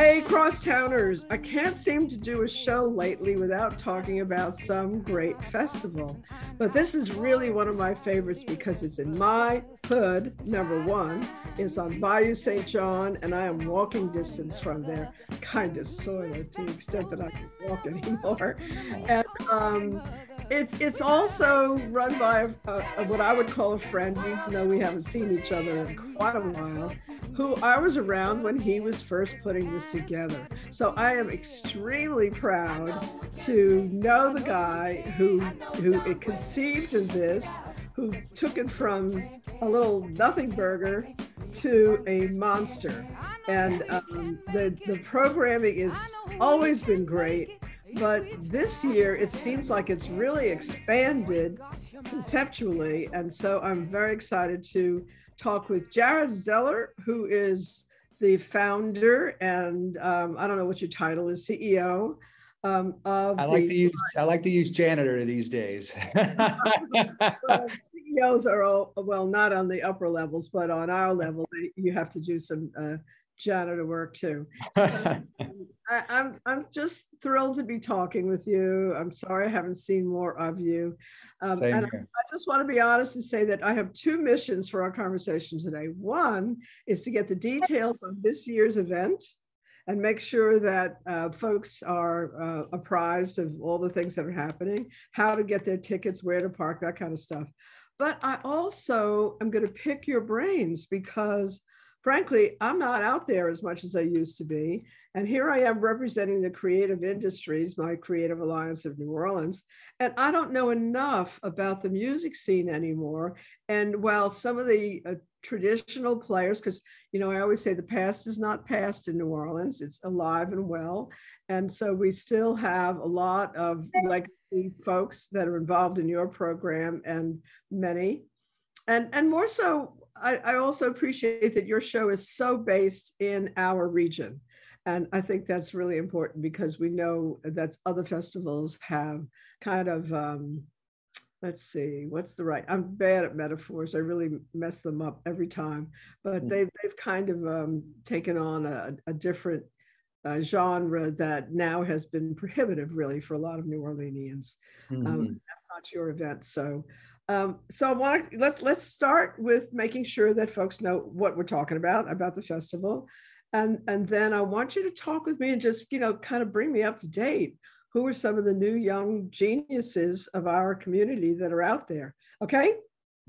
Hey, crosstowners, I can't seem to do a show lately without talking about some great festival. But this is really one of my favorites because it's in my hood, number one. It's on Bayou St. John, and I am walking distance from there, kind of, sort of, to the extent that I can walk anymore. And um, it's it's also run by a, a, what I would call a friend, even though we haven't seen each other in quite a while, who I was around when he was first putting this together. So I am extremely proud to know the guy who who conceived of this, who took it from a little nothing burger to a monster. And um, the the programming has always been great but this year, it seems like it's really expanded conceptually. And so I'm very excited to talk with Jared Zeller, who is the founder and um, I don't know what your title is, CEO. Um, of I like the, to use I like to use janitor these days. well, CEOs are all, well not on the upper levels, but on our level, you have to do some uh, janitor work too. So, I, I'm I'm just thrilled to be talking with you. I'm sorry I haven't seen more of you. Um, and I, I just want to be honest and say that I have two missions for our conversation today. One is to get the details of this year's event and make sure that uh, folks are uh, apprised of all the things that are happening, how to get their tickets, where to park, that kind of stuff. But I also am going to pick your brains because frankly, I'm not out there as much as I used to be. And here I am representing the creative industries, my Creative Alliance of New Orleans. And I don't know enough about the music scene anymore. And while some of the uh, traditional players, because, you know, I always say the past is not past in New Orleans, it's alive and well. And so we still have a lot of legacy folks that are involved in your program and many. And, and more so, I, I also appreciate that your show is so based in our region. And I think that's really important because we know that other festivals have kind of, um, let's see, what's the right? I'm bad at metaphors. I really mess them up every time. But mm. they've, they've kind of um, taken on a, a different uh, genre that now has been prohibitive, really, for a lot of New Orleanians. Um, mm-hmm. Um, that's not your event. So um, so I want to let's let's start with making sure that folks know what we're talking about about the festival, and and then I want you to talk with me and just you know kind of bring me up to date. Who are some of the new young geniuses of our community that are out there? Okay.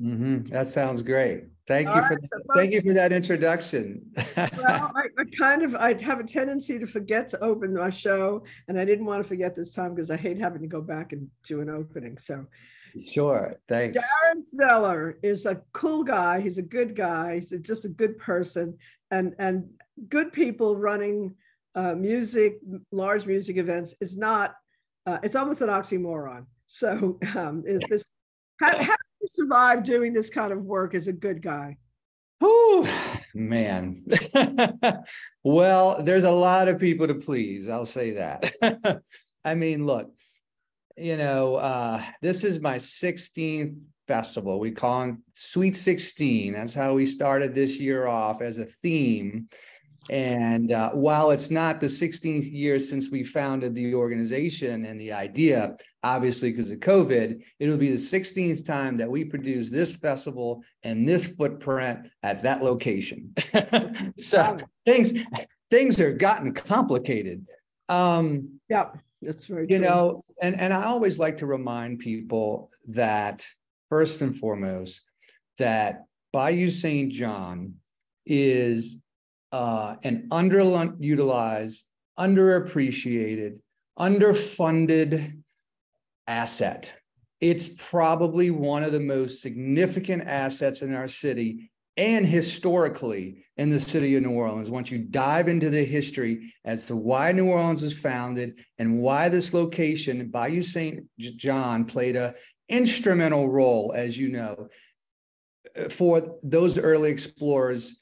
Mm-hmm. That sounds great. Thank All you for so thank you for that introduction. well, I, I, kind of I have a tendency to forget to open my show, and I didn't want to forget this time because I hate having to go back and do an opening. So Sure. Thanks. Darren Zeller is a cool guy. He's a good guy. He's just a good person and, and good people running uh, music, large music events is not, uh, it's almost an oxymoron. So um, is this, how, how do you survive doing this kind of work as a good guy? Oh man. well, there's a lot of people to please. I'll say that. I mean, look, you know, uh, this is my 16th festival. We call it Sweet 16. That's how we started this year off as a theme. And uh, while it's not the 16th year since we founded the organization and the idea, obviously because of COVID, it'll be the 16th time that we produce this festival and this footprint at that location. so things things have gotten complicated. Um, yeah. That's very you true. know, and and I always like to remind people that first and foremost that Bayou St. John is uh, an underutilized, underappreciated, underfunded asset. It's probably one of the most significant assets in our city and historically in the city of New Orleans. Once you dive into the history as to why New Orleans was founded and why this location, Bayou St. John, played a instrumental role, as you know, for those early explorers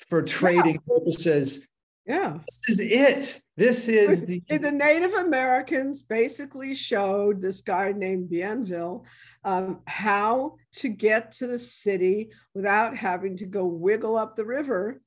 for trading yeah. purposes. Yeah. This is it. This is the the Native Americans basically showed this guy named Bienville um, how to get to the city without having to go wiggle up the river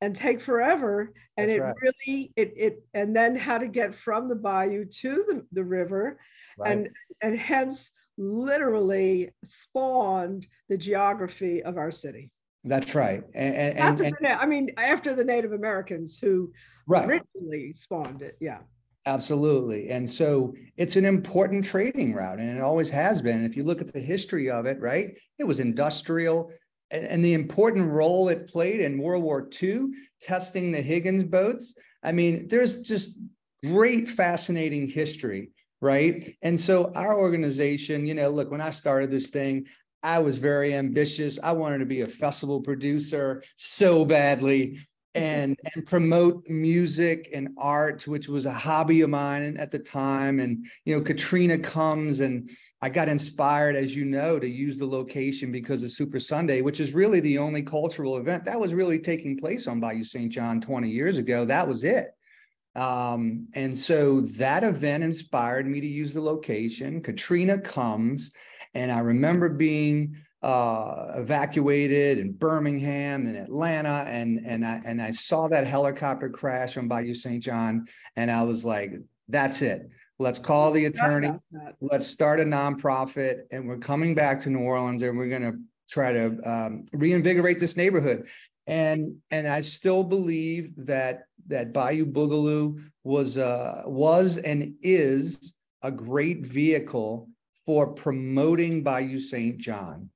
and take forever. And That's it right. really it it and then how to get from the bayou to the, the river Right. and and hence literally spawned the geography of our city. That's right. And, After and- the, I mean, after the Native Americans who right. originally spawned it. Yeah. Absolutely. And so it's an important trading route, and it always has been. If you look at the history of it, right, it was industrial and, and the important role it played in World War II, testing the Higgins boats. I mean, there's just great, fascinating history, right? And so our organization, you know, look, when I started this thing, I was very ambitious. I wanted to be a festival producer so badly and and promote music and art which was a hobby of mine at the time. And you know katrina comes and i got inspired as you know to use the location because of super sunday which is really the only cultural event that was really taking place on bayou st john 20 years ago. That was it. Um, and so that event inspired me to use the location. Katrina comes and i remember being uh, evacuated in Birmingham and Atlanta, and and I and I saw that helicopter crash on Bayou St. John, and I was like, "That's it. Let's call the attorney. Let's start a nonprofit, and we're coming back to New Orleans, and we're going to try to um, reinvigorate this neighborhood." And and I still believe that that Bayou Boogaloo was uh, was and is a great vehicle for promoting Bayou St. John.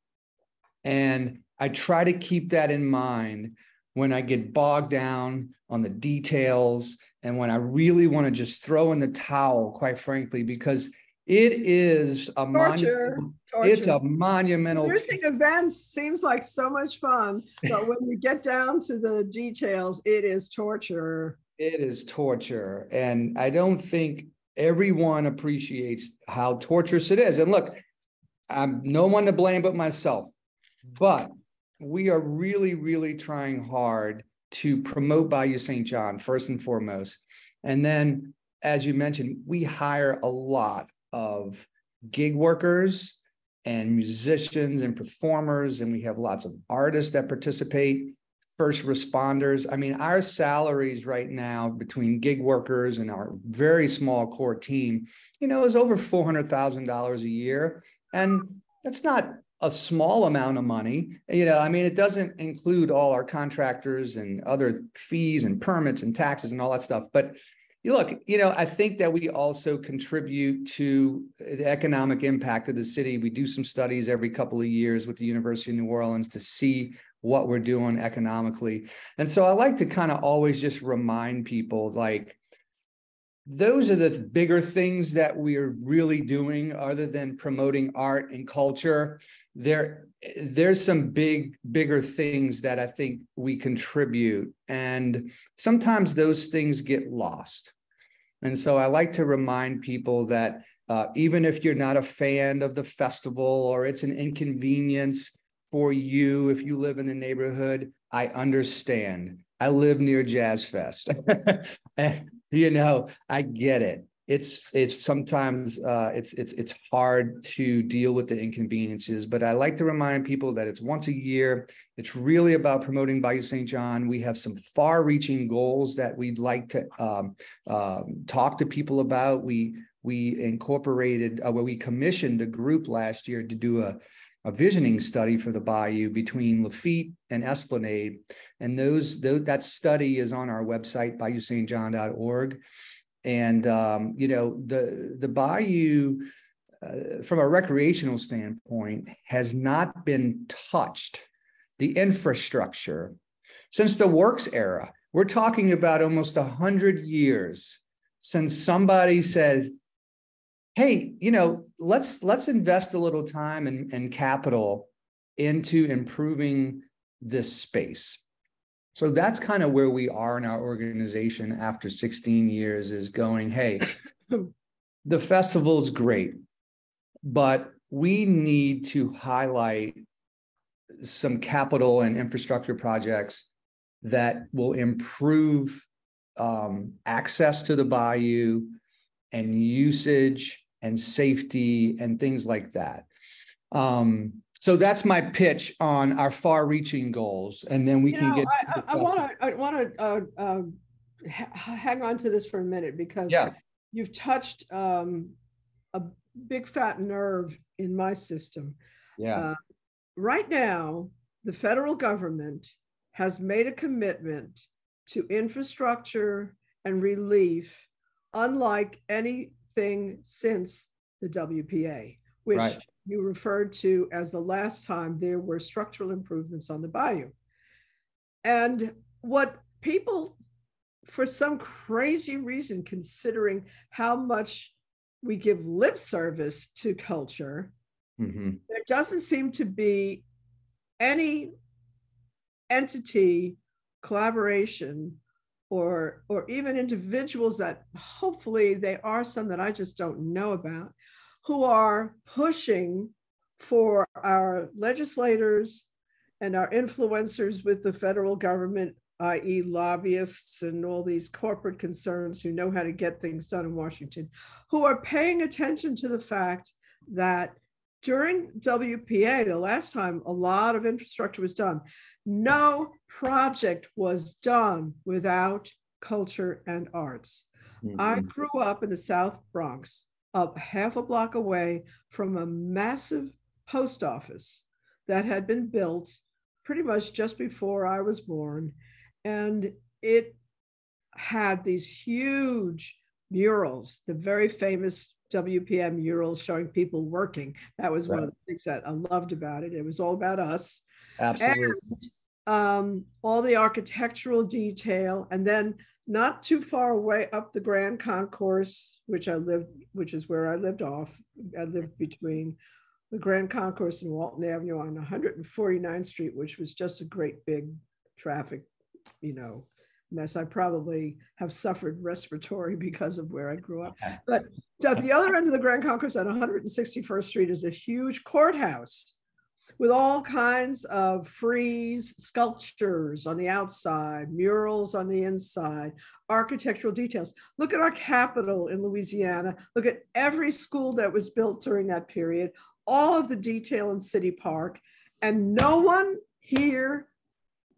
And I try to keep that in mind when I get bogged down on the details and when I really want to just throw in the towel, quite frankly, because it is a monumental, it's a monumental. Producing events seems like so much fun, but when you get down to the details, it is torture. It is torture. And I don't think everyone appreciates how torturous it is. And look, I'm no one to blame but myself. But we are really, really trying hard to promote Bayou St. John first and foremost. And then, as you mentioned, we hire a lot of gig workers and musicians and performers, and we have lots of artists that participate, first responders. I mean, our salaries right now between gig workers and our very small core team, you know, is over $400,000 a year. And that's not a small amount of money. You know, I mean, it doesn't include all our contractors and other fees and permits and taxes and all that stuff. But you look, you know, I think that we also contribute to the economic impact of the city. We do some studies every couple of years with the University of New Orleans to see what we're doing economically. And so I like to kind of always just remind people like, those are the bigger things that we are really doing other than promoting art and culture there there's some big bigger things that i think we contribute and sometimes those things get lost and so i like to remind people that uh, even if you're not a fan of the festival or it's an inconvenience for you if you live in the neighborhood. I understand. I live near jazz fest. You know i get it. It's it's sometimes uh, it's it's it's hard to deal with the inconveniences but i like to remind people that it's once a year. It's really about promoting bayou st john. We have some far reaching goals that we'd like to um, um, talk to people about. We we incorporated uh, well we commissioned a group last year to do a a visioning study for the bayou between Lafitte and Esplanade. And those, those that study is on our website, bayou-st-john.org. And um, you know, the the bayou uh, from a recreational standpoint has not been touched. The infrastructure since the works era. We're talking about almost a hundred years since somebody said, hey you know let's let's invest a little time and, and capital into improving this space. So that's kind of where we are in our organization after 16 years is going hey the festival's great but we need to highlight some capital and infrastructure projects that will improve um, access to the bayou and usage and safety and things like that. Um, So that's my pitch on our far-reaching goals, and then we You can know, get. I, to I- I want to, I want to, uh, uh, ha- hang on to this for a minute because Yeah. you've touched, um, a big fat nerve in my system. Yeah, uh, Right now, the federal government has made a commitment to infrastructure and relief unlike anything since the WPA, which Right. you referred to as the last time there were structural improvements on the bayou. And what people, for some crazy reason, considering how much we give lip service to culture, Mhm. there doesn't seem to be any entity collaboration or or even individuals that hopefully they are some that I just don't know about who are pushing for our legislators and our influencers with the federal government i.e. lobbyists and all these corporate concerns who know how to get things done in Washington who are paying attention to the fact that during WPA, the last time a lot of infrastructure was done, no project was done without culture and arts. I Mhm. grew up in the South Bronx, up half a block away from a massive post office that had been built pretty much just before I was born. And it had these huge murals, the very famous WPM murals showing people working. That was one of the things that I loved about it. It was all about us Absolutely. um, all the architectural detail, and then not too far away up the Grand Concourse, which I lived, which is where I lived off. I lived between the Grand Concourse and Walton Avenue on 149th Street, which was just a great big traffic, you know, mess. I probably have suffered respiratory because of where I grew up. But at the other end of the Grand Concourse on 161st Street is a huge courthouse with all kinds of frieze sculptures on the outside, murals on the inside, architectural details. Look at our capital in Louisiana. Look at every school that was built during that period, all of the detail in City Park. And no one here,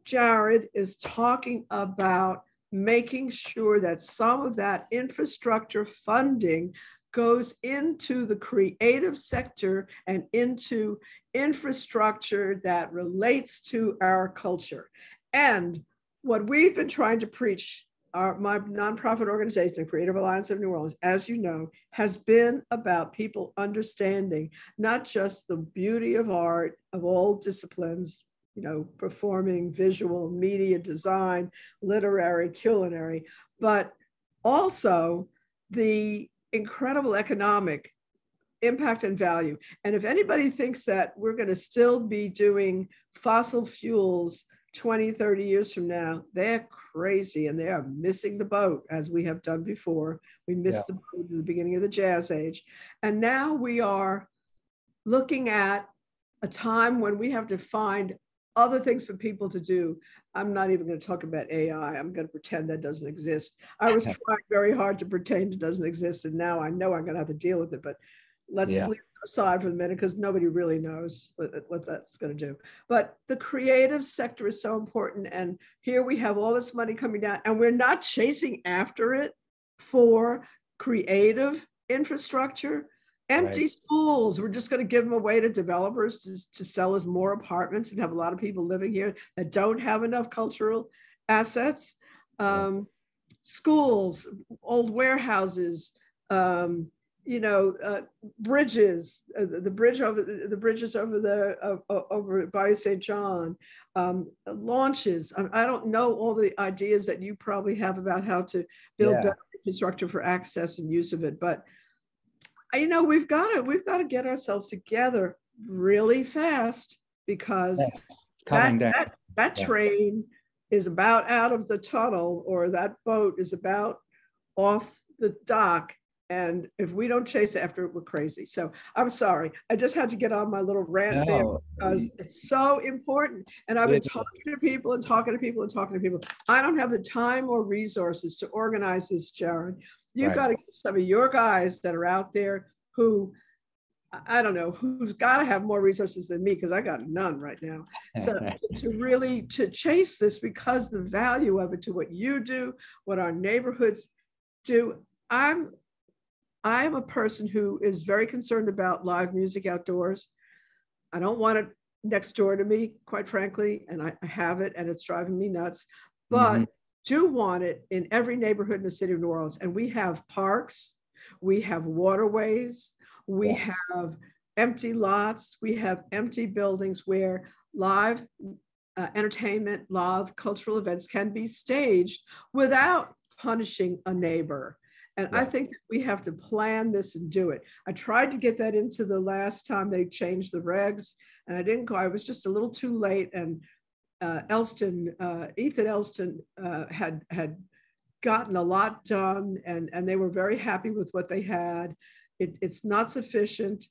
Jared, is talking about making sure that some of that infrastructure funding goes into the creative sector and into infrastructure that relates to our culture. And what we've been trying to preach, our, my nonprofit organization, Creative Alliance of New Orleans, as you know, has been about people understanding not just the beauty of art of all disciplines, you know, performing, visual, media design, literary, culinary, but also the incredible economic impact and value. And if anybody thinks that we're going to still be doing fossil fuels 20, 30 years from now, they're crazy and they are missing the boat as we have done before. We missed the boat at the beginning of the jazz age. And now we are looking at a time when we have to find other things for people to do. I'm not even going to talk about AI. I'm going to pretend that doesn't exist. I was trying very hard to pretend it doesn't exist, and now I know I'm going to have to deal with it. But let's Yeah. leave it aside for the minute because nobody really knows what, what that's going to do. But the creative sector is so important, and here we have all this money coming down, and we're not chasing after it for creative infrastructure. Empty Right. schools, we're just going to give them away to developers to, to sell us more apartments and have a lot of people living here that don't have enough cultural assets. Um, schools, old warehouses, um, you know, uh, bridges, uh, the, the bridge over the, the bridges over the uh, over Bayou St. John, um, launches. I, I don't know all the ideas that you probably have about how to build Yeah. better infrastructure for access and use of it, but you know, we've got to we've got to get ourselves together really fast because Yes, that, that, that Yeah. train is about out of the tunnel or that boat is about off the dock. And if we don't chase after it, we're crazy. So I'm sorry. I just had to get on my little rant there because it's so important. And I've been talking to people and talking to people and talking to people. I don't have the time or resources to organize this, Jared. You've Right. got to get some of your guys that are out there who I don't know who's got to have more resources than me because I got none right now. So to really to chase this because the value of it to what you do, what our neighborhoods do. I'm I'm a person who is very concerned about live music outdoors. I don't want it next door to me, quite frankly, and I, have it and it's driving me nuts. But mm-hmm. Do want it in every neighborhood in the city of New Orleans. And we have parks, we have waterways, we yeah. have empty lots, we have empty buildings where live uh, entertainment, live cultural events can be staged without punishing a neighbor. And yeah. I think we have to plan this and do it. I tried to get that into the last time they changed the regs, and I didn't go. I was just a little too late. And uh, Ellestad, uh, Ethan Ellestad, uh, had had gotten a lot done, and and they were very happy with what they had. It, it's not sufficient,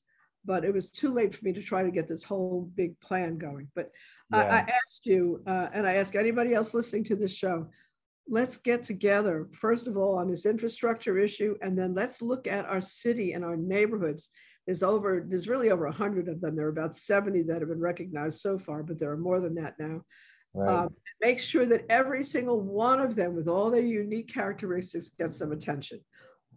but it was too late for me to try to get this whole big plan going. But yeah. I, I, asked you, uh, and I ask anybody else listening to this show, let's get together, first of all, on this infrastructure issue, and then let's look at our city and our neighborhoods. There's over, there's really over 100 of them. There are about 70 that have been recognized so far, but there are more than that now. Right. Um, make sure that every single one of them, with all their unique characteristics, gets some attention,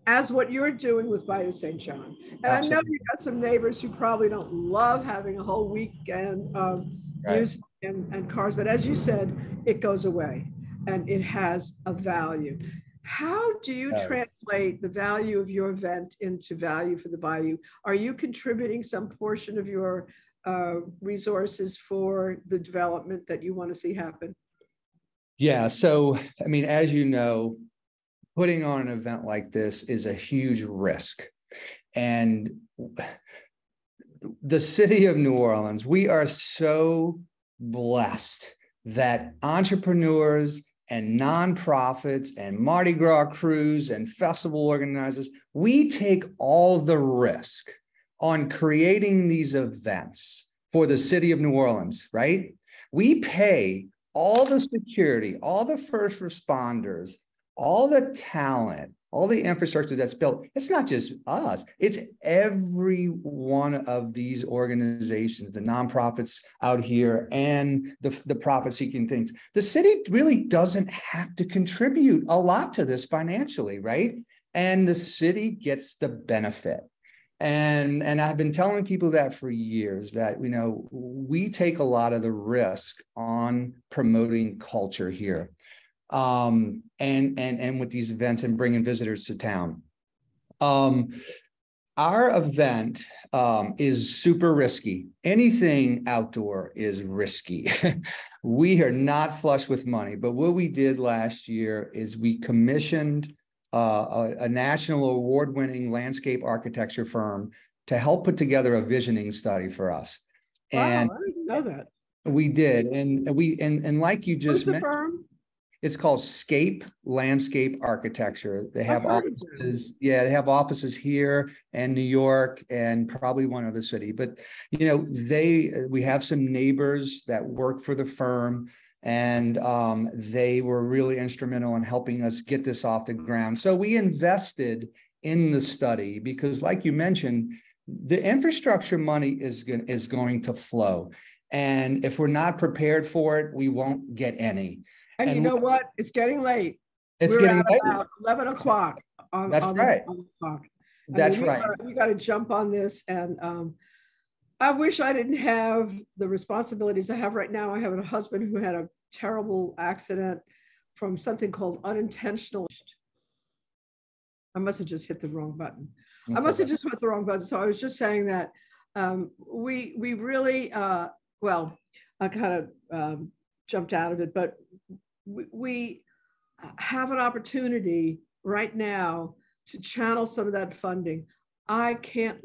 as what you're doing with Bayou St. John. And Absolutely. I know you've got some neighbors who probably don't love having a whole weekend of right. music and, and cars, but as you said, it goes away and it has a value. How do you yes. translate the value of your event into value for the Bayou? Are you contributing some portion of your uh, resources for the development that you want to see happen? Yeah. So, I mean, as you know, putting on an event like this is a huge risk. And the city of New Orleans, we are so blessed that entrepreneurs and nonprofits and Mardi Gras crews and festival organizers, we take all the risk on creating these events for the city of New Orleans, right? We pay all the security, all the first responders, all the talent, all the infrastructure that's built, it's not just us, it's every one of these organizations, the nonprofits out here and the, the profit seeking things. The city really doesn't have to contribute a lot to this financially, right? And the city gets the benefit. And, and I've been telling people that for years that, you know, we take a lot of the risk on promoting culture here um, and and and with these events and bringing visitors to town. Um, our event um, is super risky. Anything outdoor is risky. we are not flush with money, but what we did last year is we commissioned uh, a, a national award-winning landscape architecture firm to help put together a visioning study for us. Wow, and I didn't know that. We did, and we and and like you just mentioned? It's called Scape Landscape Architecture. They have offices, yeah, they have offices here and New York and probably one other city. But you know, they we have some neighbors that work for the firm, and um, they were really instrumental in helping us get this off the ground. So we invested in the study because, like you mentioned, the infrastructure money is going is going to flow. And if we're not prepared for it, we won't get any. And, and you know what? It's getting late. It's We're getting late. About 11 o'clock. On, That's on right. That's mean, right. We got to jump on this. And um, I wish I didn't have the responsibilities I have right now. I have a husband who had a terrible accident from something called unintentional. I must have just hit the wrong button. That's I must have just hit the wrong button. So I was just saying that um, we we really uh, well, I kind of um, jumped out of it, but we, uh, have an opportunity right now to channel some of that funding. I can't,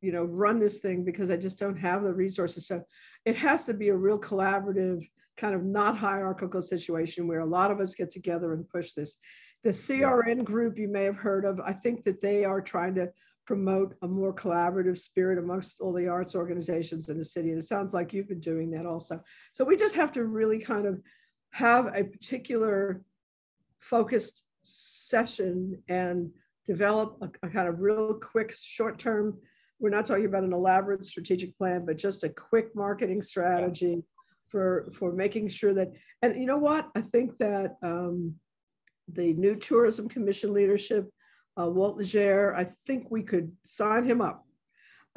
you know, run this thing because I just don't have the resources. So it has to be a real collaborative, kind of not hierarchical situation where a lot of us get together and push this. The CRN group you may have heard of, I think that they are trying to promote a more collaborative spirit amongst all the arts organizations in the city. And it sounds like you've been doing that also. So we just have to really kind of have a particular focused session and develop a, a kind of real quick short-term we're not talking about an elaborate strategic plan, but just a quick marketing strategy for for making sure that. And you know what? I think that um, the new tourism commission leadership, uh, Walt Leger, I think we could sign him up.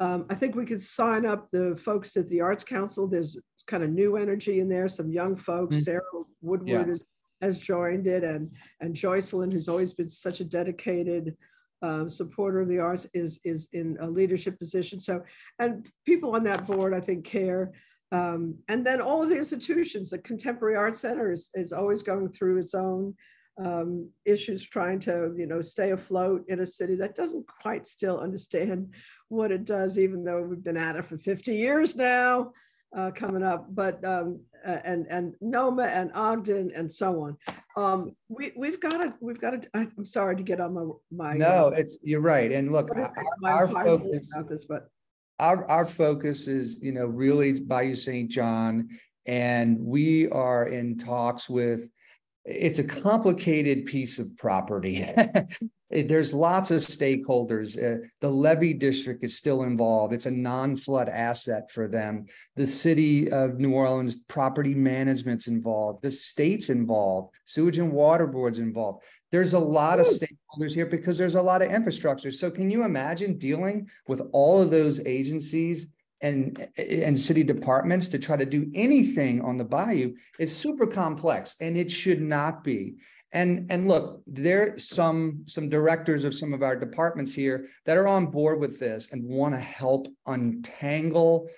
Um, I think we could sign up the folks at the Arts Council. There's kind of new energy in there, some young folks. Mm-hmm. Sarah Woodward yeah. is, has joined it, and and Joycelyn, who's always been such a dedicated um, supporter of the arts, is is in a leadership position. So, and people on that board, I think, care. Um, and then all of the institutions, the Contemporary Art Center is, is always going through its own um, issues, trying to you know stay afloat in a city that doesn't quite still understand what it does, even though we've been at it for 50 years now uh, coming up, but um, and and Noma and Ogden and so on. Um, we we've got to we've got to. I'm sorry to get on my my. No, uh, it's you're right. And look, our, our focus about this, but our our focus is you know really Bayou St. John, and we are in talks with. It's a complicated piece of property. there's lots of stakeholders. Uh, the levee district is still involved. It's a non-flood asset for them. The city of New Orleans property management's involved. The state's involved. Sewage and water boards involved. There's a lot of stakeholders here because there's a lot of infrastructure. So can you imagine dealing with all of those agencies and and city departments to try to do anything on the bayou is super complex and it should not be. And and look, there some some directors of some of our departments here that are on board with this and want to help untangle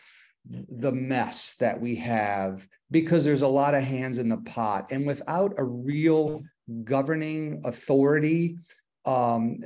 the mess that we have because there's a lot of hands in the pot. And without a real governing authority um,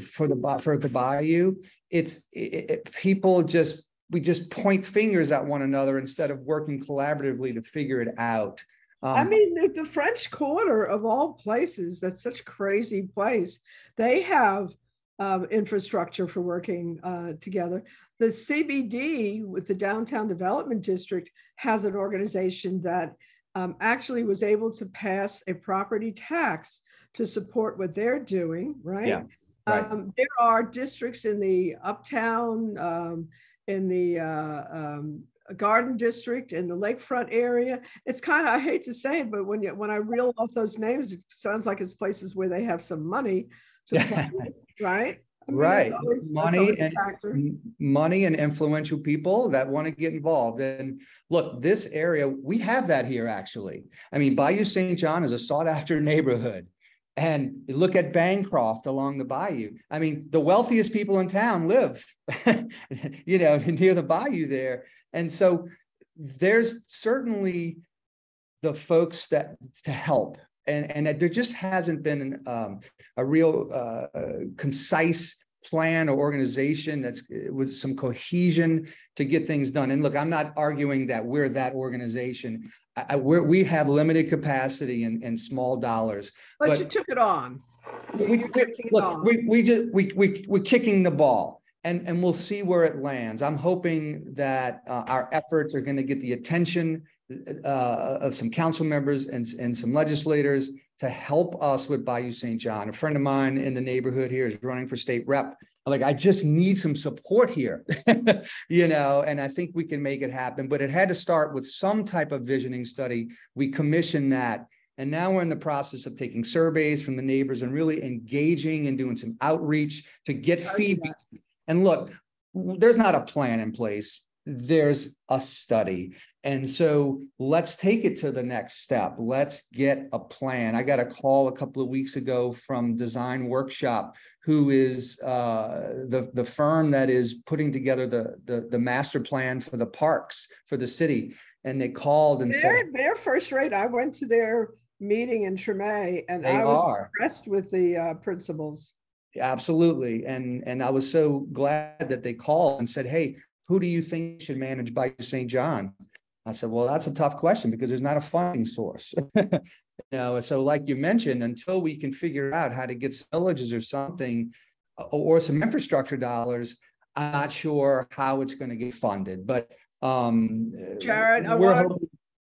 for the for the bayou it's it, it, people just we just point fingers at one another instead of working collaboratively to figure it out um, I mean, the, the, French Quarter of all places, that's such a crazy place. They have um, infrastructure for working uh, together. The CBD with the Downtown Development District has an organization that um, actually was able to pass a property tax to support what they're doing, right? Yeah, right. Um, there are districts in the uptown, um, in the uh, um, garden district in the lakefront area. It's kind of I hate to say it, but when you when I reel off those names, it sounds like it's places where they have some money to play right? I mean, right. always, money and money and influential people that want to get involved. And look this area we have that here actually. I mean bayou st john is a sought after neighborhood and look at bancroft along the bayou i mean the wealthiest people in town live you know near the bayou there and so there's certainly the folks that to help. And, and there just hasn't been um, a real uh, concise plan or organization that's with some cohesion to get things done. And look, I'm not arguing that we're that organization. I, we have limited capacity and, and small dollars. But, but you took it on. We, we, look, on. we, we just we, we we're kicking the ball and and we'll see where it lands. I'm hoping that uh, our efforts are going to get the attention uh, of some council members and, and some legislators to help us with Bayou St. John. A friend of mine in the neighborhood here is running for state rep. like, I just need some support here, you know, and I think we can make it happen. But it had to start with some type of visioning study. We commissioned that. And now we're in the process of taking surveys from the neighbors and really engaging and doing some outreach to get feedback and look, there's not a plan in place, there's a study. And so let's take it to the next step. Let's get a plan. I got a call a couple of weeks ago from Design Workshop, who is uh, the, the firm that is putting together the, the, the master plan for the parks for the city. And they called and they're, said, They're first rate. I went to their meeting in Treme and I was are. impressed with the uh, principals. Absolutely. And and I was so glad that they called and said, Hey, who do you think should manage Bayou St. John? I said, Well, that's a tough question because there's not a funding source. you know, so like you mentioned, until we can figure out how to get some millages or something or some infrastructure dollars, I'm not sure how it's going to get funded. But um Jared, I, want,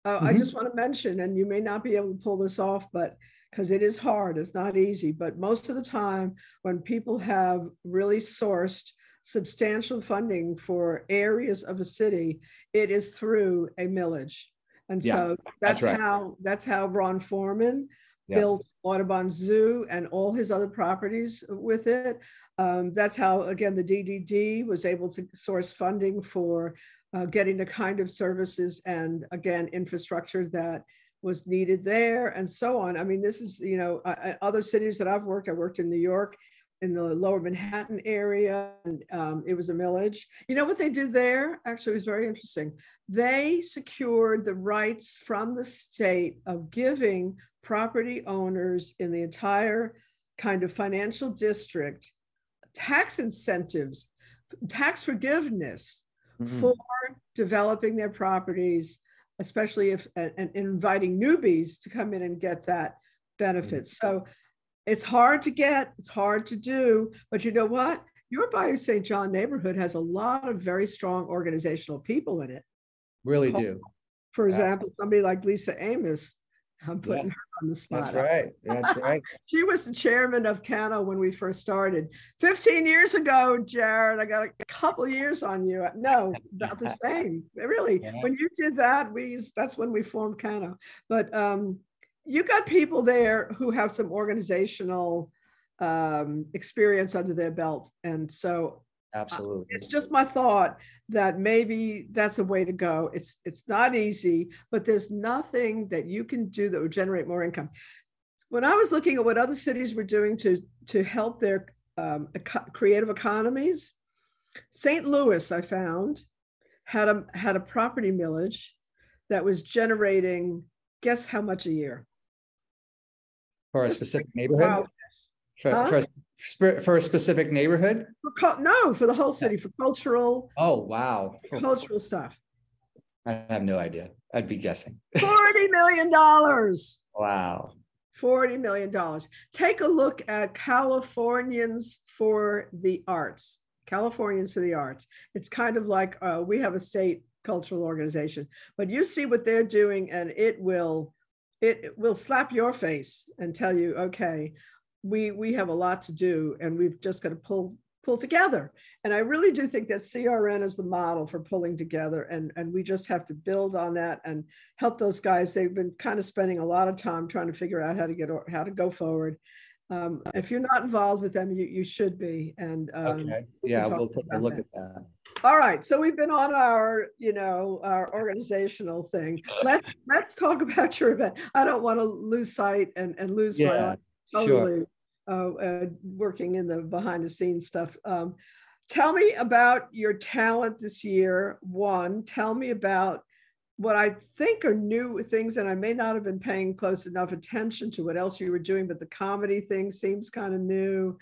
uh, mm-hmm. I just want to mention, and you may not be able to pull this off, but because it is hard, it's not easy. But most of the time, when people have really sourced substantial funding for areas of a city, it is through a millage. And Yeah, so that's right. how, that's how Ron Forman Yeah. built Audubon Zoo and all his other properties with it. Um, that's how, again, the DDD was able to source funding for uh, getting the kind of services and again, infrastructure that was needed there and so on. I mean, this is, you know, uh, uh, other cities that I've worked, I worked in New York, in the lower Manhattan area, and um, it was a millage. You know what they did there? Actually, it was very interesting. They secured the rights from the state of giving property owners in the entire kind of financial district tax incentives, tax forgiveness Mhm. for developing their properties, especially if and, and inviting newbies to come in and get that benefit. So it's hard to get, it's hard to do, but you know what? Your Bayou St. John neighborhood has a lot of very strong organizational people in it. Really do. For Yeah. example, somebody like Lisa Amos, I'm Yeah. putting her on the spot. That's right. That's right. She was the chairman of Cano when we first started. 15 years ago, Jared, I got a couple of years on you. No, about the same. Really, Yeah. when you did that, we that's when we formed Cano. But um, you got people there who have some organizational um, experience under their belt. And so Absolutely. it's just my thought that maybe that's a way to go. It's it's not easy, but there's nothing that you can do that would generate more income. When I was looking at what other cities were doing to to help their um, creative economies, St. Louis, I found, had a had a property millage that was generating guess how much a year? For a specific neighborhood? Wildness. For, Huh? for, a sp- for a specific neighborhood? For cul- no, for the whole city, for cultural Oh, wow. cultural stuff. I have no idea. I'd be guessing. Forty million dollars. Wow. $40 million. Take a look at Californians for the Arts. Californians for the Arts. It's kind of like uh, we have a state cultural organization, but you see what they're doing and it will it will slap your face and tell you, okay, we we have a lot to do and we've just got to pull pull together. And I really do think that CRN is the model for pulling together and and we just have to build on that and help those guys. They've been kind of spending a lot of time trying to figure out how to get how to go forward. Um, if you're not involved with them, you, you should be. And um, Okay. we Yeah, we'll take a look that. at that. all right, so we've been on our, you know, our organizational thing. Let's let's talk about your event. I don't want to lose sight and and lose my Yeah, sure. totally uh, uh, working in the behind the scenes stuff. Um, tell me about your talent this year. One, tell me about what I think are new things, and I may not have been paying close enough attention to what else you were doing, but the comedy thing seems kind of new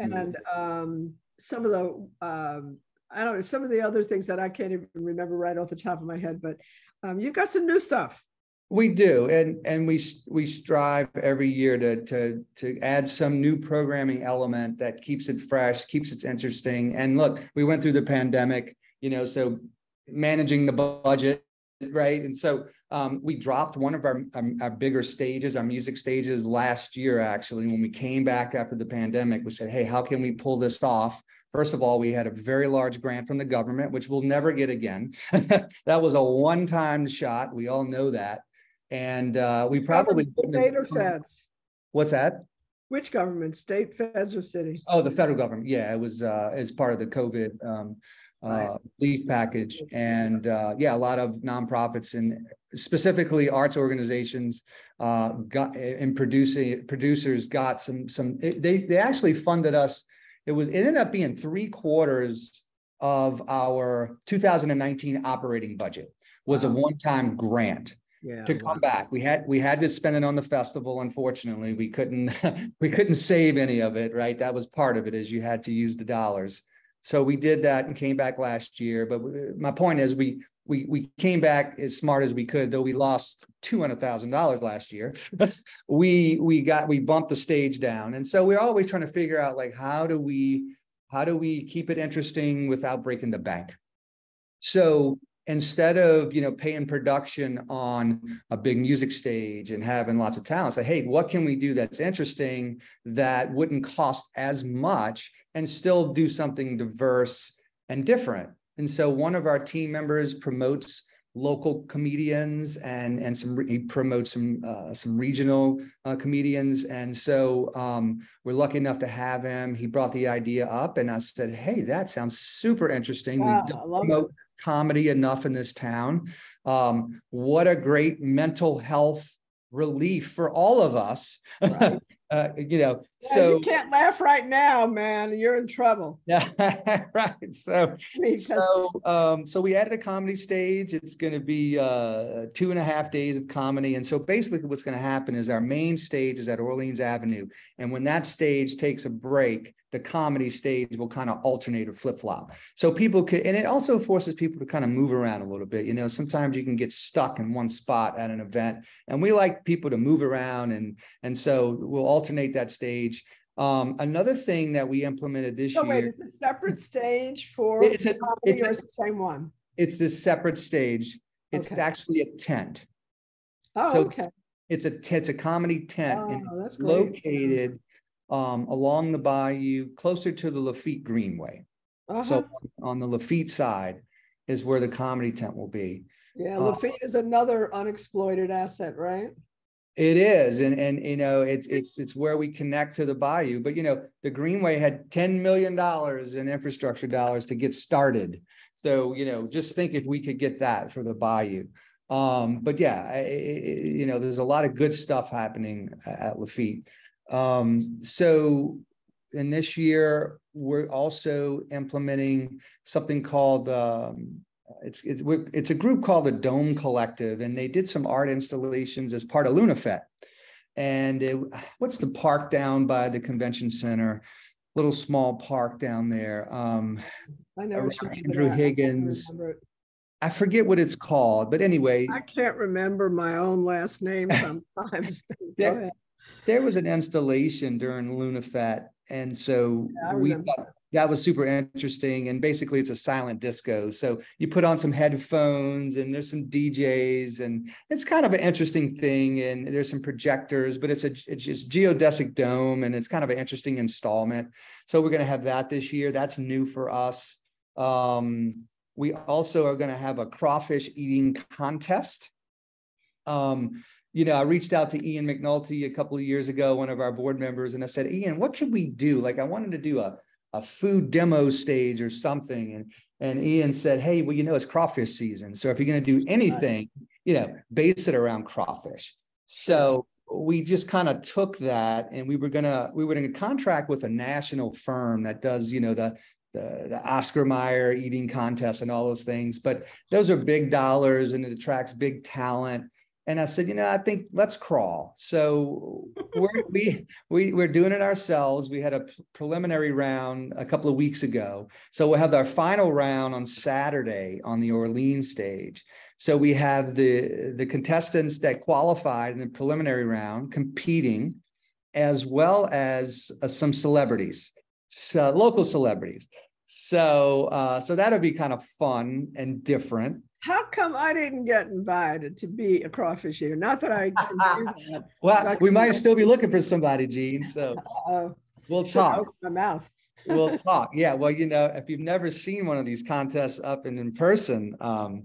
and um, some of the um, I don't know some of the other things that I can't even remember right off the top of my head, but um, you've got some new stuff. We do, and and we we strive every year to to to add some new programming element that keeps it fresh, keeps it interesting. And look, we went through the pandemic, you know, so managing the budget, right? And so um, we dropped one of our um, our bigger stages, our music stages last year. Actually, when we came back after the pandemic, we said, hey, how can we pull this off? First of all, we had a very large grant from the government, which we'll never get again. that was a one-time shot. We all know that. And uh, we probably state or feds. What's that? Which government? State, feds, or city? Oh, the federal government. Yeah, it was uh, as part of the COVID um, Right. uh, leave package. And uh, yeah, a lot of nonprofits and specifically arts organizations uh, got and producing producers got some some. They they actually funded us. It was it ended up being three quarters of our 2019 operating budget was a one-time grant. Yeah. to come back. We had, we had to spend it on the festival. Unfortunately, we couldn't, we couldn't save any of it, right? That was part of it is you had to use the dollars. So we did that and came back last year. But uh, my point is we, we, we came back as smart as we could, though we lost two hundred thousand dollars last year. We, we got, we bumped the stage down. And so we're always trying to figure out like, how do we, how do we keep it interesting without breaking the bank? So instead of you know paying production on a big music stage and having lots of talent say hey what can we do that's interesting that wouldn't cost as much and still do something diverse and different. And so one of our team members promotes local comedians and and some he promotes some uh, some regional uh, comedians. And so um, we're lucky enough to have him. He brought the idea up and i said hey that sounds super interesting. Wow, we don't promote comedy enough in this town. Um, what a great mental health relief for all of us. Right. uh, you know Yeah, so you can't laugh right now, man. You're in trouble. yeah right so I mean, 'cause- so, um, so we added a comedy stage. It's going to be uh, two and a half days of comedy. And so basically, what's going to happen is our main stage is at Orleans Avenue. And when that stage takes a break, the comedy stage will kind of alternate or flip flop. So people can, and it also forces people to kind of move around a little bit. You know, sometimes you can get stuck in one spot at an event, and we like people to move around. And and so we'll alternate that stage. Um, another thing that we implemented this So wait, year. it's a separate stage for It's a- comedy it's a- it's the same one? It's this separate stage. It's Okay. actually a tent. Oh, So okay. It's a, it's a comedy tent and Oh, that's great. located um, along the bayou, closer to the Lafitte Greenway. Uh-huh. So on the Lafitte side is where the comedy tent will be. Yeah, uh, Lafitte is another unexploited asset, right? It is, and and you know, it's it's it's where we connect to the bayou. But you know, the Greenway had ten million dollars in infrastructure dollars to get started. So you know, just think if we could get that for the bayou. Um, but yeah, I- you know, there's a lot of good stuff happening at Lafitte. Um, so in this year, we're also implementing something called um, it's it's we're, it's a group called the Dome Collective, and they did some art installations as part of Luna Fête. And it, what's the park down by the convention center? Little small park down there. Um, I know. what you around mean, Andrew I Higgins. I forget what it's called, but anyway, I can't remember my own last name sometimes. Ahead. there was an installation during Luna Fête, and so Yeah, we that was super interesting. And basically, it's a silent disco. So you put on some headphones, and there's some DJs, and it's kind of an interesting thing. And there's some projectors, but it's a it's just geodesic dome, and it's kind of an interesting installment. So we're going to have that this year. That's new for us. Um, we also are going to have a crawfish eating contest. Um, you know, I reached out to Ian McNulty a couple of years ago, one of our board members, and I said, Ian, what could we do? Like, I wanted to do a, a food demo stage or something. And, and Ian said, Hey, well, you know, it's crawfish season. So if you're going to do anything, you know, base it around crawfish. So we just kind of took that and we were gonna, we were in a contract with a national firm that does, you know, the, the, the Oscar Mayer eating contest and all those things. But those are big dollars and it attracts big talent. And I said, you know, I think let's crawl. So we're, we we we're doing it ourselves. We had a preliminary round a couple of weeks ago. So we'll have our final round on Saturday on the Orleans stage. So we have the the contestants that qualified in the preliminary round competing, as well as uh, some celebrities, so local celebrities. So uh, so that'll be kind of fun and different. How come I didn't get invited to be a crawfish eater? Not that I that. Well, we might still be looking for somebody, Gene. So Uh, we'll talk. My mouth. We'll talk. Yeah. Well, you know, if you've never seen one of these contests up and in person, um,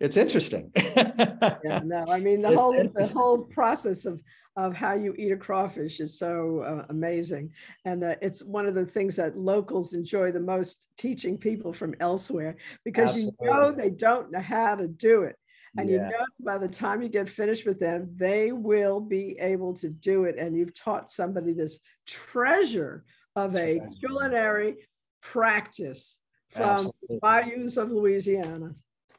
it's interesting. Yeah, no, I mean, the It's whole, the whole process of, of how you eat a crawfish is so uh, amazing. And uh, it's one of the things that locals enjoy the most, teaching people from elsewhere, because you know they don't know how to do it. And you know, by the time you get finished with them, they will be able to do it. And you've taught somebody this treasure of a right. culinary practice from Absolutely. bayous of Louisiana.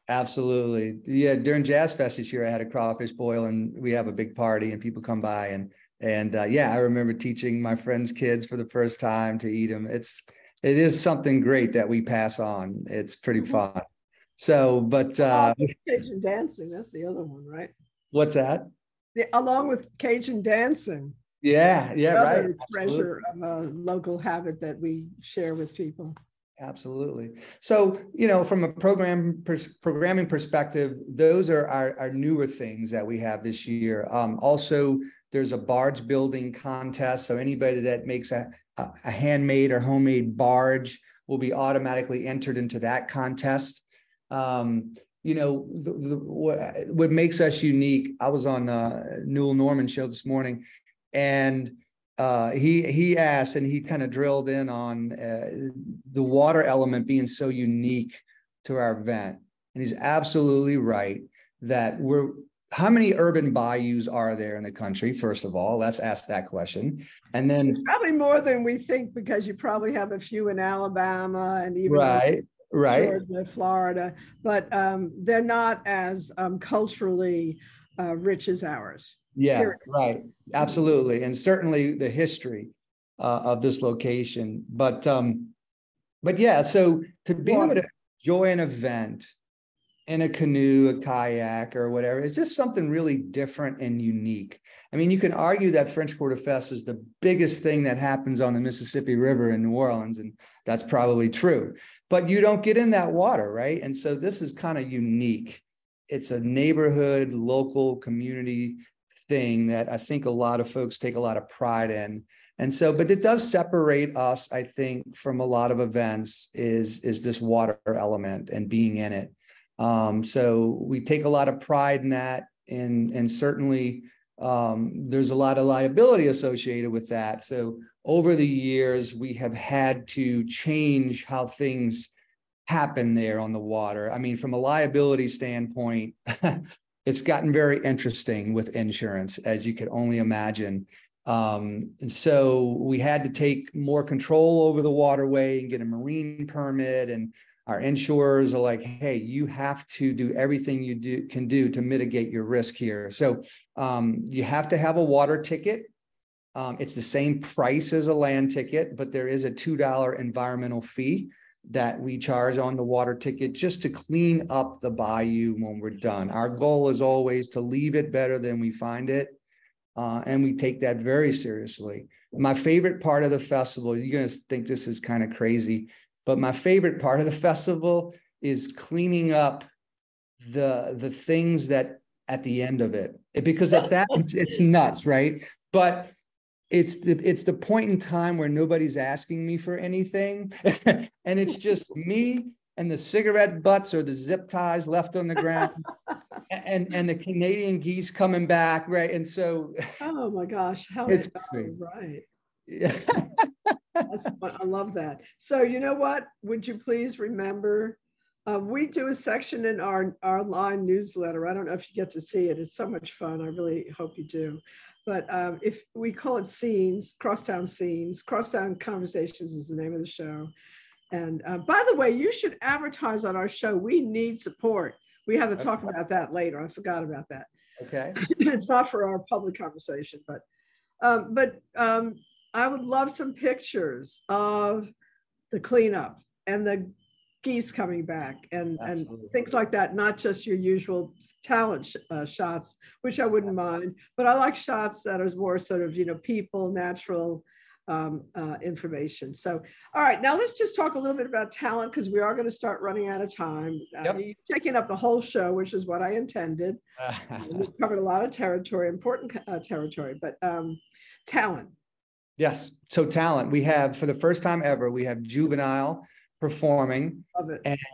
Absolutely. Yeah. During Jazz Fest this year, I had a crawfish boil and we have a big party and people come by and, and, uh, yeah, I remember teaching my friends' kids for the first time to eat them. It's, it is something great that we pass on. It's pretty Mhm. fun. So, but, uh, Cajun dancing, that's the other one, right? what's that? The, along with Cajun dancing. Yeah. Yeah. Right. Treasure of a local habit that we share with people. Absolutely. So, you know, from a program pers- programming perspective, those are our, our newer things that we have this year. Um, also, there's a barge building contest. So anybody that makes a, a, handmade or homemade barge will be automatically entered into that contest. Um, you know, the, the, what, what makes us unique, I was on uh, Newell Normand show this morning and uh, he he asked and he kind of drilled in on uh, the water element being so unique to our event, and he's absolutely right that we're how many urban bayous are there in the country? First of all, let's ask that question, and then it's probably more than we think because you probably have a few in Alabama and even right. Right, Georgia, Florida, but um, they're not as um, culturally uh, rich as ours. Yeah, period. right. Absolutely. And certainly the history uh, of this location. But um, but yeah, so to be able to enjoy an event in a canoe, a kayak, or whatever, it's just something really different and unique. I mean, you can argue that French Quarter Fest is the biggest thing that happens on the Mississippi River in New Orleans, and that's probably true. But you don't get in that water, right? And so this is kind of unique. It's a neighborhood, local community thing that I think a lot of folks take a lot of pride in. And so, but it does separate us, I think, from a lot of events is, is this water element and being in it. Um, so we take a lot of pride in that. And, and certainly um, there's a lot of liability associated with that. So over the years, we have had to change how things happen there on the water. I mean, from a liability standpoint, it's gotten very interesting with insurance, as you could only imagine. Um, and so we had to take more control over the waterway and get a marine permit. And our insurers are like, hey, you have to do everything you do can do to mitigate your risk here. So um, you have to have a water ticket. Um, it's the same price as a land ticket, but there is a $2 environmental fee that we charge on the water ticket just to clean up the bayou when we're done. Our goal is always to leave it better than we find it. Uh, and we take that very seriously. My favorite part of the festival, you're going to think this is kind of crazy, but my favorite part of the festival is cleaning up the the things that at the end of it because at that it's it's nuts right but it's the it's the point in time where nobody's asking me for anything and it's just me and the cigarette butts or the zip ties left on the ground and and the canadian geese coming back right and so oh my gosh how it's right yeah. That's, I love that. So you know what? Would you please remember uh, we do a section in our, our line newsletter. I don't know if you get to see it. It's so much fun. I really hope you do. But um, if we call it scenes, crosstown scenes, crosstown conversations is the name of the show. And uh, by the way, you should advertise on our show. We need support. We have to talk okay. about that later. I forgot about that. Okay. it's not for our public conversation, but um, but um, I would love some pictures of the cleanup and the geese coming back and, and things like that, not just your usual talent sh uh, shots, which I wouldn't mind, but I like shots that are more sort of, you know, people, natural um, uh, information. So, all right, now let's just talk a little bit about talent because we are going to start running out of time. Uh, yep. you're taking up the whole show, which is what I intended. we covered a lot of territory, important uh, territory, but um, talent. Yes. So talent, we have for the first time ever, we have juvenile performing.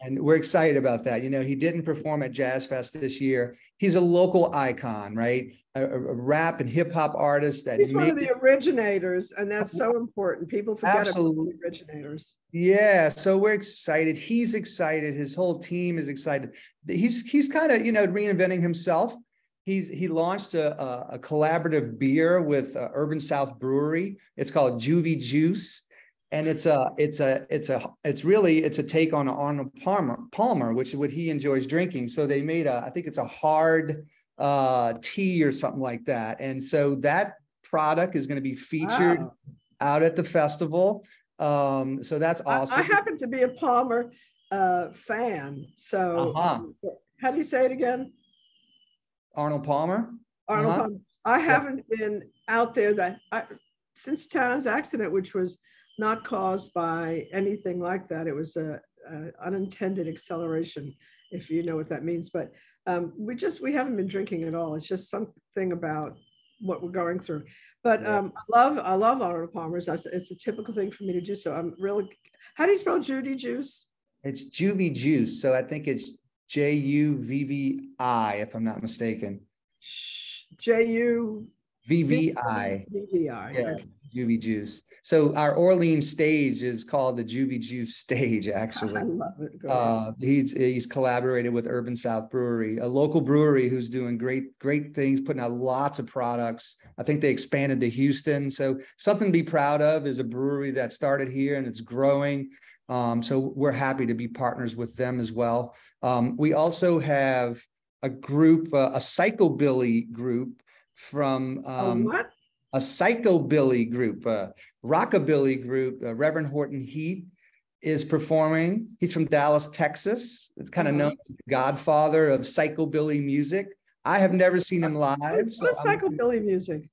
And we're excited about that. You know, he didn't perform at Jazz Fest this year. He's a local icon, right? A, a rap and hip hop artist that he's one of the originators, and that's so important. People forget Absolutely. about the originators. Yeah, so we're excited. He's excited. His whole team is excited. He's he's kind of you know reinventing himself. He's he launched a, a, a collaborative beer with uh, Urban South Brewery. It's called Juvie Juice and it's a it's a it's a it's really it's a take on Arnold Palmer Palmer, which is what he enjoys drinking. So they made a I think it's a hard uh, tea or something like that, and so that product is going to be featured wow. out at the festival. Um, so that's awesome. I, I happen to be a Palmer uh, fan. So uh-huh. um, how do you say it again? Arnold Palmer. Arnold uh-huh. Palmer. I haven't been out there that I, since Tana's accident, which was not caused by anything like that. It was a, a unintended acceleration, if you know what that means. But um, we just we haven't been drinking at all. It's just something about what we're going through. But Yeah. um, I love I love Arnold Palmer's. It's a typical thing for me to do. So I'm really. How do you spell Judy juice? It's Juvie Juice, so I think it's J U V V I, if I'm not mistaken. J U V V I, V V I. yeah, Juvie Juice. So our Orleans stage is called the Juvie Juice stage, Actually, I love it. Uh, he's he's collaborated with Urban South Brewery, a local brewery who's doing great great things, putting out lots of products. I think they expanded to Houston, so something to be proud of is a brewery that started here and it's growing. Um, so we're happy to be partners with them as well. Um, we also have a group, uh, a psychobilly group from A um, what? A psychobilly group, a rockabilly group. Uh, Reverend Horton Heat is performing. He's from Dallas, Texas. It's kind of known as the godfather of psychobilly music. I have never seen him live. What's so psychobilly music?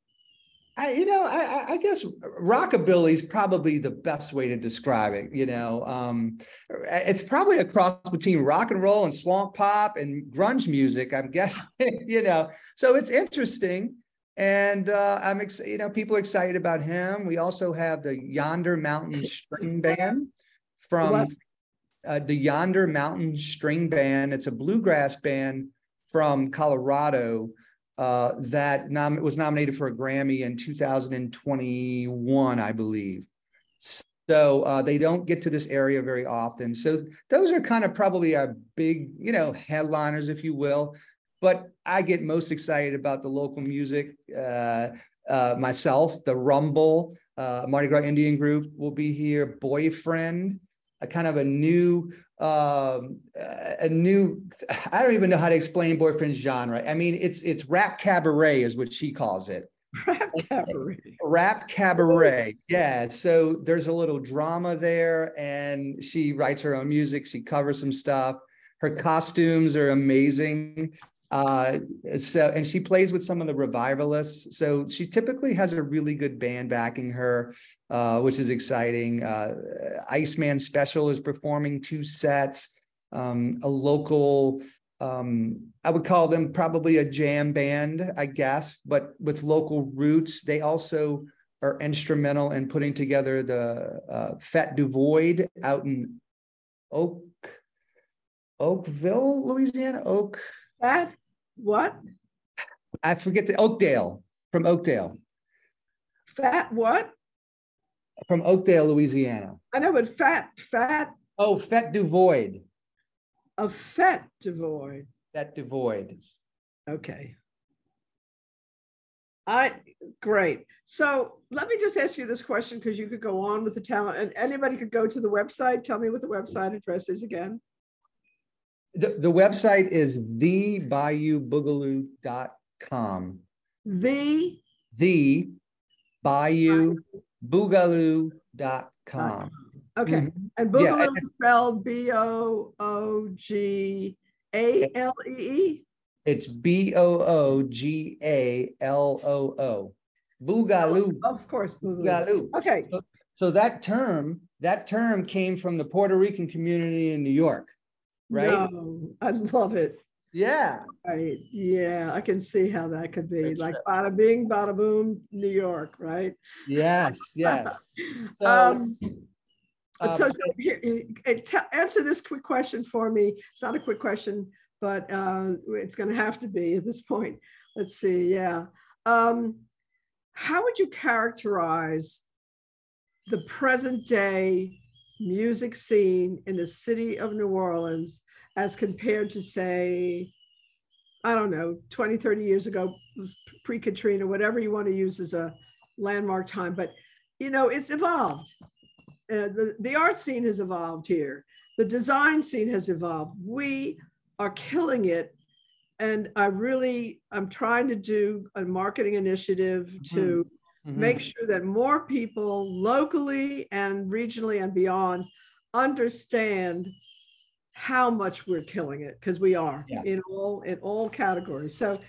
I, you know, I, I- I guess rockabilly is probably the best way to describe it. You know, um, it's probably a cross between rock and roll and swamp pop and grunge music. I'm guessing. You know, so it's interesting, and uh, I'm excited. You know, people are excited about him. We also have the Yonder Mountain String Band from uh, the Yonder Mountain String Band. It's a bluegrass band from Colorado uh, that nom- was nominated for a Grammy in 2021, I believe. So uh, they don't get to this area very often. So those are kind of probably our big, you know, headliners, if you will. But I get most excited about the local music. Uh, uh, myself, the Rumble, uh, Mardi Gras Indian group will be here. Boyfriend, a kind of a new, um, a new. I don't even know how to explain Boyfriend's genre. I mean, it's it's rap cabaret is what she calls it Rap cabaret. rap cabaret yeah so there's a little drama there and she writes her own music she covers some stuff her costumes are amazing uh so and she plays with some of the revivalists so she typically has a really good band backing her uh which is exciting uh iceman special is performing two sets um a local um, I would call them probably a jam band, I guess, but with local roots. They also are instrumental in putting together the uh, Fête du Void out in Oak, Oakville, Louisiana. Oak, Fat what? I forget the Oakdale from Oakdale, Fat what? from Oakdale, Louisiana. I know, but fat, fat, Oh, Fête du Void, a fat devoid. Fête du Void. Okay. I, great. So let me just ask you this question because you could go on with the talent and anybody could go to the website. Tell me what the website address is again. The, the website is thebayou.boogaloo.com. The The Bayou Boogaloo.com. Okay, Mhm. and Yeah, Boogaloo and is spelled B O O G A L E E. It's B O O G A L O O. Boogaloo. Of course, Boogaloo. Boogaloo. Okay, So that term, that term came from the Puerto Rican community in New York, right? no, I love it. Yeah. Right, yeah, I can see how that could be Great like bada bing, bada boom, New York, right? Yes. Yes. So, Um, um, So, so here, eh, answer this quick question for me. It's not a quick question, but uh, it's going to have to be at this point. Let's see. Yeah. Um, how would you characterize the present day music scene in the city of New Orleans as compared to, say, I don't know, 20, 30 years ago, pre Katrina, whatever you want to use as a landmark time? But, you know, it's evolved uh, the, the art scene has evolved here. The design scene has evolved. We are killing it. And I really, I'm trying to do a marketing initiative to mhm. make sure that more people locally and regionally and beyond understand how much we're killing it because we are Yeah. in all in all categories. So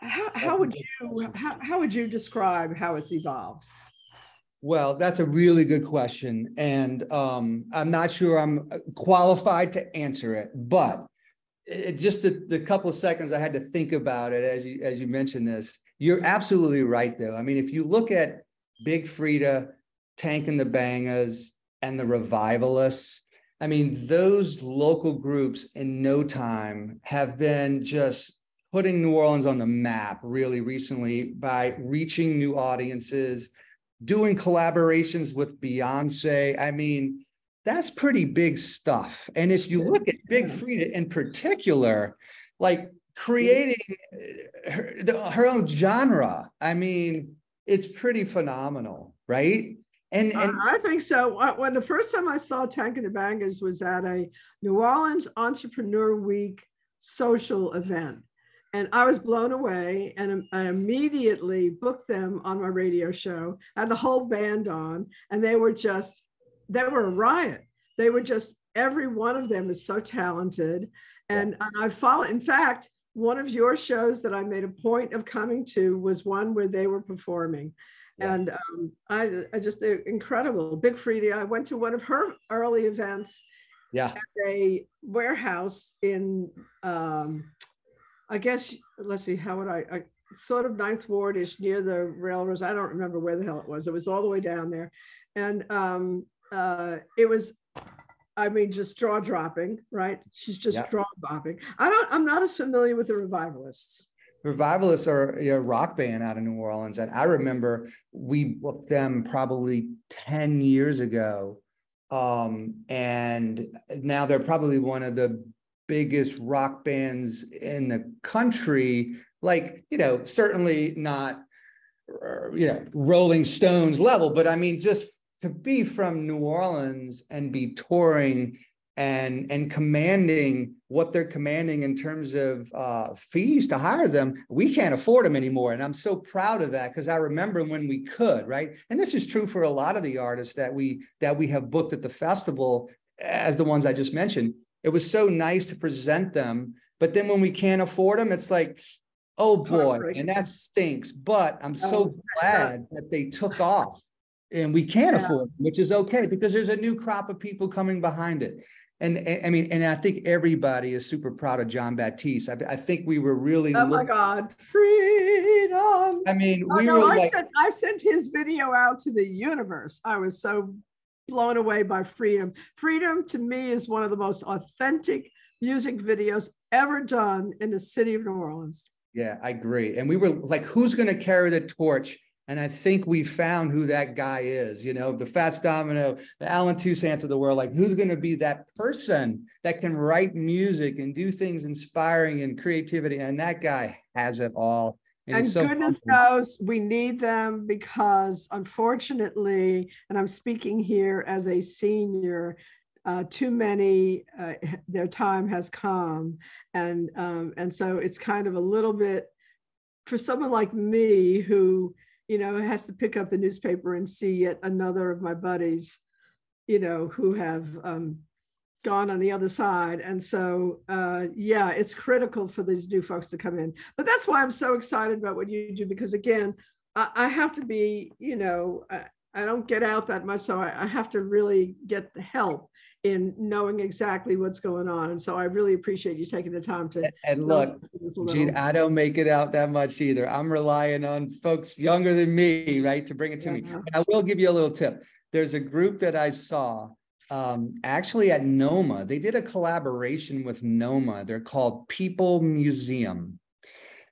how, how would you how, how would you describe how it's evolved? Well, that's a really good question. And um, I'm not sure I'm qualified to answer it, but it, just the, the couple of seconds I had to think about it as you as you mentioned this. You're absolutely right, though. I mean, if you look at Big Freedia, Tank and the Bangas, and the Revivalists, I mean, those local groups in no time have been just putting New Orleans on the map really recently by reaching new audiences, doing collaborations with Beyonce. I mean, that's pretty big stuff. And if you look at Big Freedia in particular, like creating uh, her, her own genre, I mean, it's pretty phenomenal, right? And, and I think so. When the first time I saw Tank and the Bangas was at a New Orleans Entrepreneur Week social event. And I was blown away and um, I immediately booked them on my radio show. Had the whole band on, and they were just, they were a riot. They were just, every one of them is so talented. And, and I follow, in fact, one of your shows that I made a point of coming to was one where they were performing. Yeah. And um, I, I just, they're incredible. Big Freedia, I went to one of her early events yeah. at a warehouse in, um, I guess, let's see, how would I, I sort of Ninth Ward ish near the railroads. I don't remember where the hell it was. It was all the way down there. And um, uh, it was, I mean, just jaw dropping, right? She's just yeah. jaw dropping. I don't, I'm not as familiar with the revivalists. Revivalists are a rock band out of New Orleans. And I remember we booked them probably 10 years ago. Um, and now they're probably one of the biggest rock bands in the country. Like, you know, certainly not, uh, you know, Rolling Stones level, but I mean, just to be from New Orleans and be touring and and commanding what they're commanding in terms of uh, fees to hire them, we can't afford them anymore. And I'm so proud of that because I remember when we could, right? And this is true for a lot of the artists that we that we have booked at the festival, as the ones I just mentioned. It was so nice to present them, but then when we can't afford them, it's like, oh boy, and that stinks. But I'm so oh, glad that they took off and we can't yeah. afford, which is okay because there's a new crop of people coming behind it and, and, I mean, and I think everybody is super proud of Jon Batiste. I, I think we were really. Oh my God, freedom! I mean, oh, we no, were I like, sent I sent his video out to the universe. I was so blown away by freedom. Freedom to me is one of the most authentic music videos ever done in the city of New Orleans. Yeah, I agree. And we were like, who's going to carry the torch and I think we found who that guy is, you know, the Fats Domino, the Allen Toussaint's of the world. Like, who's going to be that person that can write music and do things inspiring and creativity? And that guy has it all. And, and so goodness knows we need them because, unfortunately, and I'm speaking here as a senior, uh, too many, uh, their time has come. And, um, and so it's kind of a little bit for someone like me who, you know, has to pick up the newspaper and see yet another of my buddies, you know, who have um, gone on the other side. And so, uh, yeah, it's critical for these new folks to come in. But that's why I'm so excited about what you do, because again, I, I have to be, you know, I, I, don't get out that much. So I, I have to really get the help in knowing exactly what's going on. And so I really appreciate you taking the time to. And look, Gene, I don't make it out that much either. I'm relying on folks younger than me, right, to bring it to yeah. me. I will give you a little tip. There's a group that I saw um, actually at NOMA. They did a collaboration with NOMA. They're called People Museum.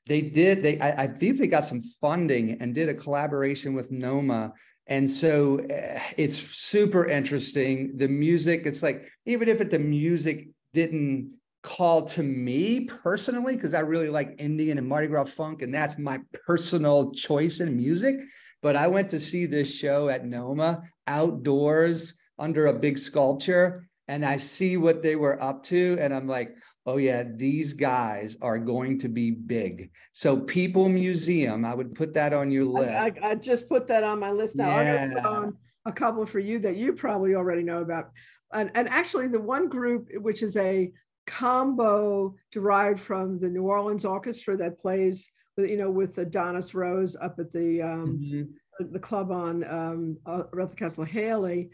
They did, they I, I believe they got some funding and did a collaboration with NOMA and so uh, it's super interesting. The music, it's like, even if it, the music didn't call to me personally, because I really like Indian and Mardi Gras funk, and that's my personal choice in music. But I went to see this show at Noma outdoors under a big sculpture, and I see what they were up to, and I'm like, oh yeah, these guys are going to be big. So People Museum, I would put that on your list. I, I, I just put that on my list now. Yeah. a couple for you that you probably already know about. And, and actually the one group, which is a combo derived from the New Orleans Orchestra that plays with, you know, with Adonis Rose up at the, um, mm-hmm. the club on um, uh, Oretha Castle Haley.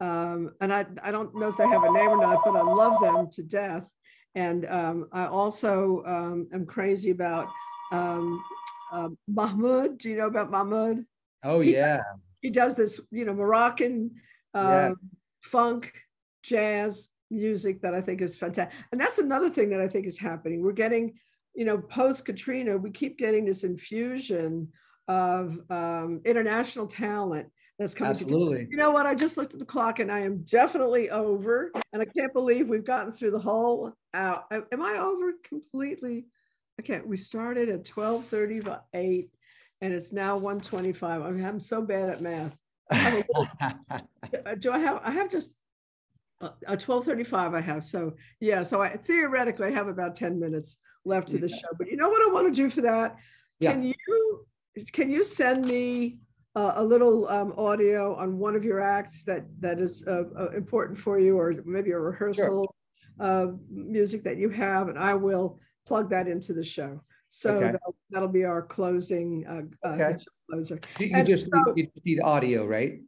Um, and I, I don't know if they have a name or not, but I love them to death. And um, I also um, am crazy about um, uh, Mahmoud. Do you know about Mahmoud? Oh, He yeah. does- He does this, you know, Moroccan Yes. um, funk, jazz music that I think is fantastic. And that's another thing that I think is happening. We're getting, you know, post Katrina, we keep getting this infusion of um, international talent that's coming. Absolutely. You know what? I just looked at the clock and I am definitely over. And I can't believe we've gotten through the whole hour. Am I over completely? I can't. We started at 12:38 and it's now 125. I mean, I'm so bad at math. I little do I have, I have just uh, a twelve thirty-five I have, so, yeah, so I theoretically I have about ten minutes left to the show, but you know what I want to do for that? Yeah. Can you, can you send me a, a little um, audio on one of your acts that, that is uh, uh, important for you, or maybe a rehearsal of music that you have, and I will plug that into the show. So Okay. that'll, that'll be our closing, uh, uh, Okay. closer, You you just, so- need- you need audio, right?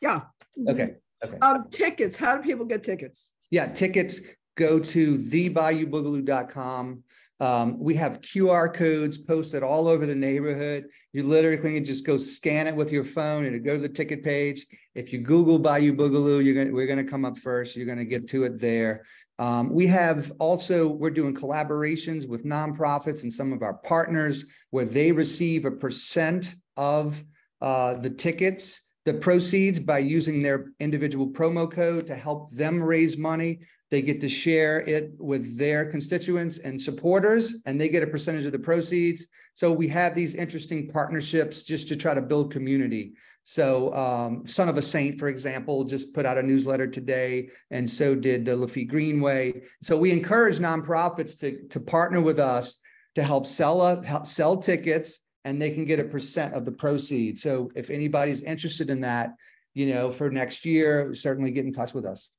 yeah. Okay, okay. Um, tickets, how do people get tickets? Yeah, tickets go to thebayou-boogaloo.com. Um, we have QR codes posted all over the neighborhood. You literally can just go scan it with your phone and go to the ticket page. If you Google Bayou Boogaloo, you're gonna, we're gonna come up first. You're gonna get to it there. Um, we have also, we're doing collaborations with nonprofits and some of our partners where they receive a percent of uh, the tickets, the proceeds by using their individual promo code to help them raise money. They get to share it with their constituents and supporters, and they get a percentage of the proceeds. So we have these interesting partnerships just to try to build community. So um, Son of a Saint, for example, just put out a newsletter today, and so did the Lafitte Greenway. So we encourage nonprofits to, to partner with us to help sell, help sell tickets, and they can get a percent of the proceeds. So if anybody's interested in that, you know, for next year, certainly get in touch with us.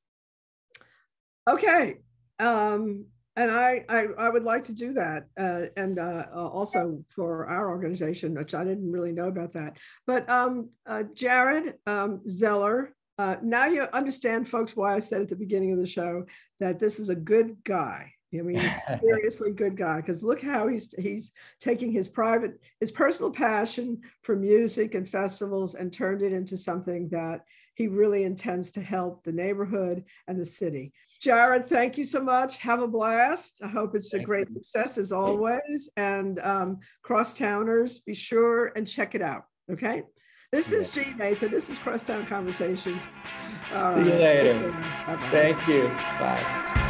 Okay, um, and I, I, I would like to do that, uh, and, uh, uh, also for our organization, which I didn't really know about that. But, um, uh, Jared, um, Zeller, uh, now you understand, folks, why I said at the beginning of the show that this is a good guy. I mean, he's seriously good guy, because look how he's, he's taking his private, his personal passion for music and festivals and turned it into something that he really intends to help the neighborhood and the city. Jared, thank you so much. Have a blast. I hope it's a Thank great you. success as always. And um, crosstowners, be sure and check it out. Okay. This is G Nathan. This is Crosstown Conversations. All See you later. Bye-bye. Thank you. Bye.